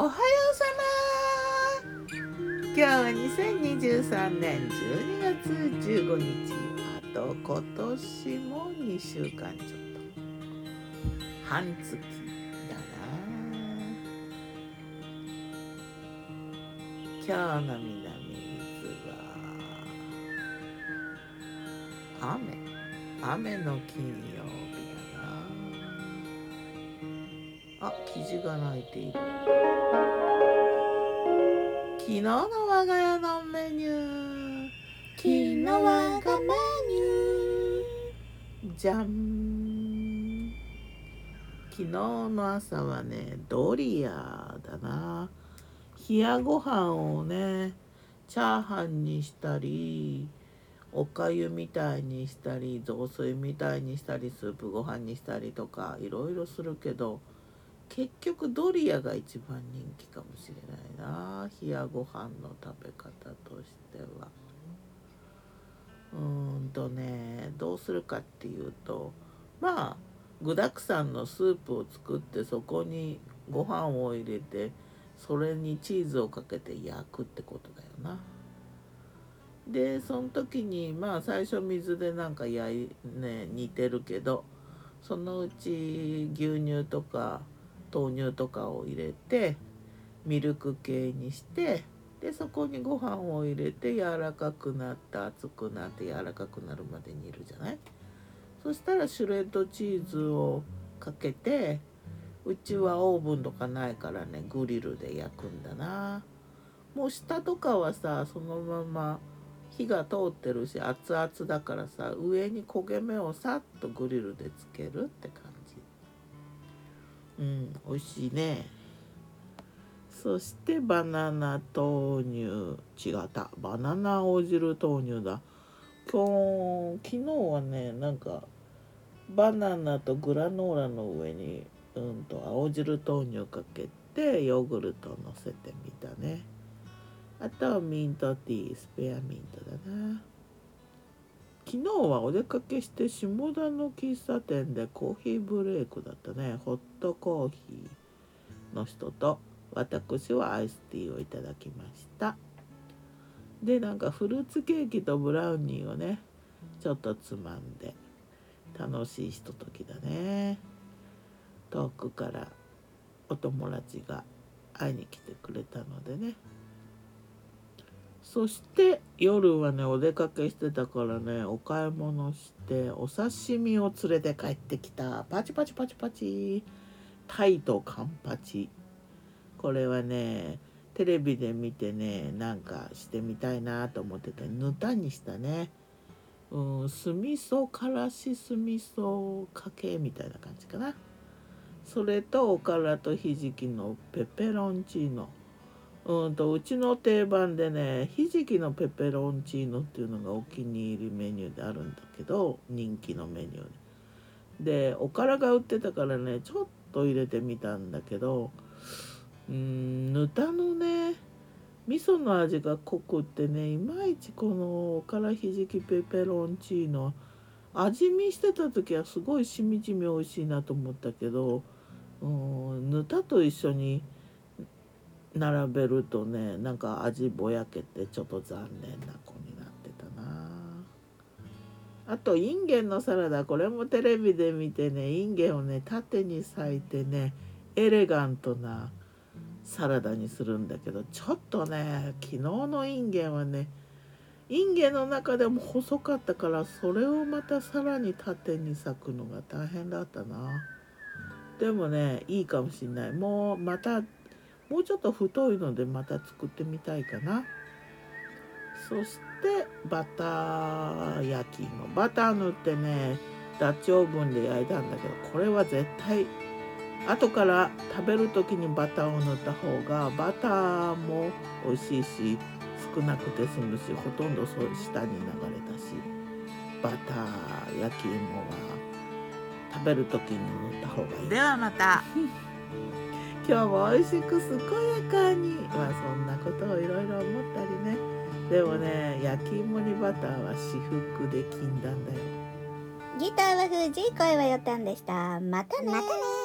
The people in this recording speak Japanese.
おはようさま。今日は2023年12月15日。あと今年も2週間ちょっと。半月だな。今日の南伊豆は雨。雨の金曜あキジが鳴いている。昨日の我が家のメニュー。昨日我がメニュー。じゃん昨日の朝はねドリアだな。冷やご飯をねチャーハンにしたりおかゆみたいにしたり雑炊みたいにしたりスープご飯にしたりとかいろいろするけど結局ドリアが一番人気かもしれないな冷やご飯の食べ方としてはうーんとねどうするかっていうとまあ具だくさんのスープを作ってそこにご飯を入れてそれにチーズをかけて焼くってことだよな。でその時にまあ最初水でなんか焼いね煮てるけどそのうち牛乳とか豆乳とかを入れてミルク系にしてでそこにご飯を入れて柔らかくなって熱くなって柔らかくなるまで煮るじゃない？そしたらシュレッドチーズをかけてうちはオーブンとかないからねグリルで焼くんだな。もう下とかはさそのまま火が通ってるし熱々だからさ上に焦げ目をさっとグリルでつけるって感じ。うん美味しいね。そしてバナナ豆乳。違った。バナナ青汁豆乳だ。今日昨日はねなんかバナナとグラノーラの上にうんと青汁豆乳かけてヨーグルトのせてみたね。あとはミントティースペアミントだな。昨日はお出かけして下田の喫茶店でコーヒーブレイクだったね。ホットコーヒーの人と私はアイスティーをいただきました。でなんかフルーツケーキとブラウニーをねちょっとつまんで楽しいひとときだね。遠くからお友達が会いに来てくれたのでね。そして夜はねお出かけしてたからねお買い物してお刺身を連れて帰ってきた。パチパチパチパチタイとカンパチ。これはねテレビで見てねなんかしてみたいなと思っててぬたにしたね。うん酢味噌からし酢味噌かけみたいな感じかな。それとおからとひじきのペペロンチーノ。うんとうちの定番でねひじきのペペロンチーノっていうのがお気に入りメニューであるんだけど人気のメニューで。でおからが売ってたからねちょっと入れてみたんだけどうんぬたのね味噌の味が濃くってねいまいちこのおからひじきペペロンチーノ味見してた時はすごいしみじみ美味しいなと思ったけどうんぬたと一緒に並べるとねなんか味ぼやけてちょっと残念な子になってたな。あとインゲンのサラダこれもテレビで見てねインゲンをね縦に裂いてねエレガントなサラダにするんだけどちょっとね昨日のインゲンはねインゲンの中でも細かったからそれをまたさらに縦に裂くのが大変だったな。でもねいいかもしんない。もうまたもうちょっと太いのでまた作ってみたいかな。そしてバター焼き芋。バター塗ってねダッチオーブンで焼いたんだけどこれは絶対後から食べる時にバターを塗った方がバターも美味しいし少なくて済むしほとんどそう下に流れたしバター焼き芋は食べる時に塗った方がいい。ではまた 今日も美味しく健やかに。まあそんなことをいろいろ思ったりね。でもね焼き芋にバターは至福で禁断だよ。ギターは藤井声はよたんでした。またねまたね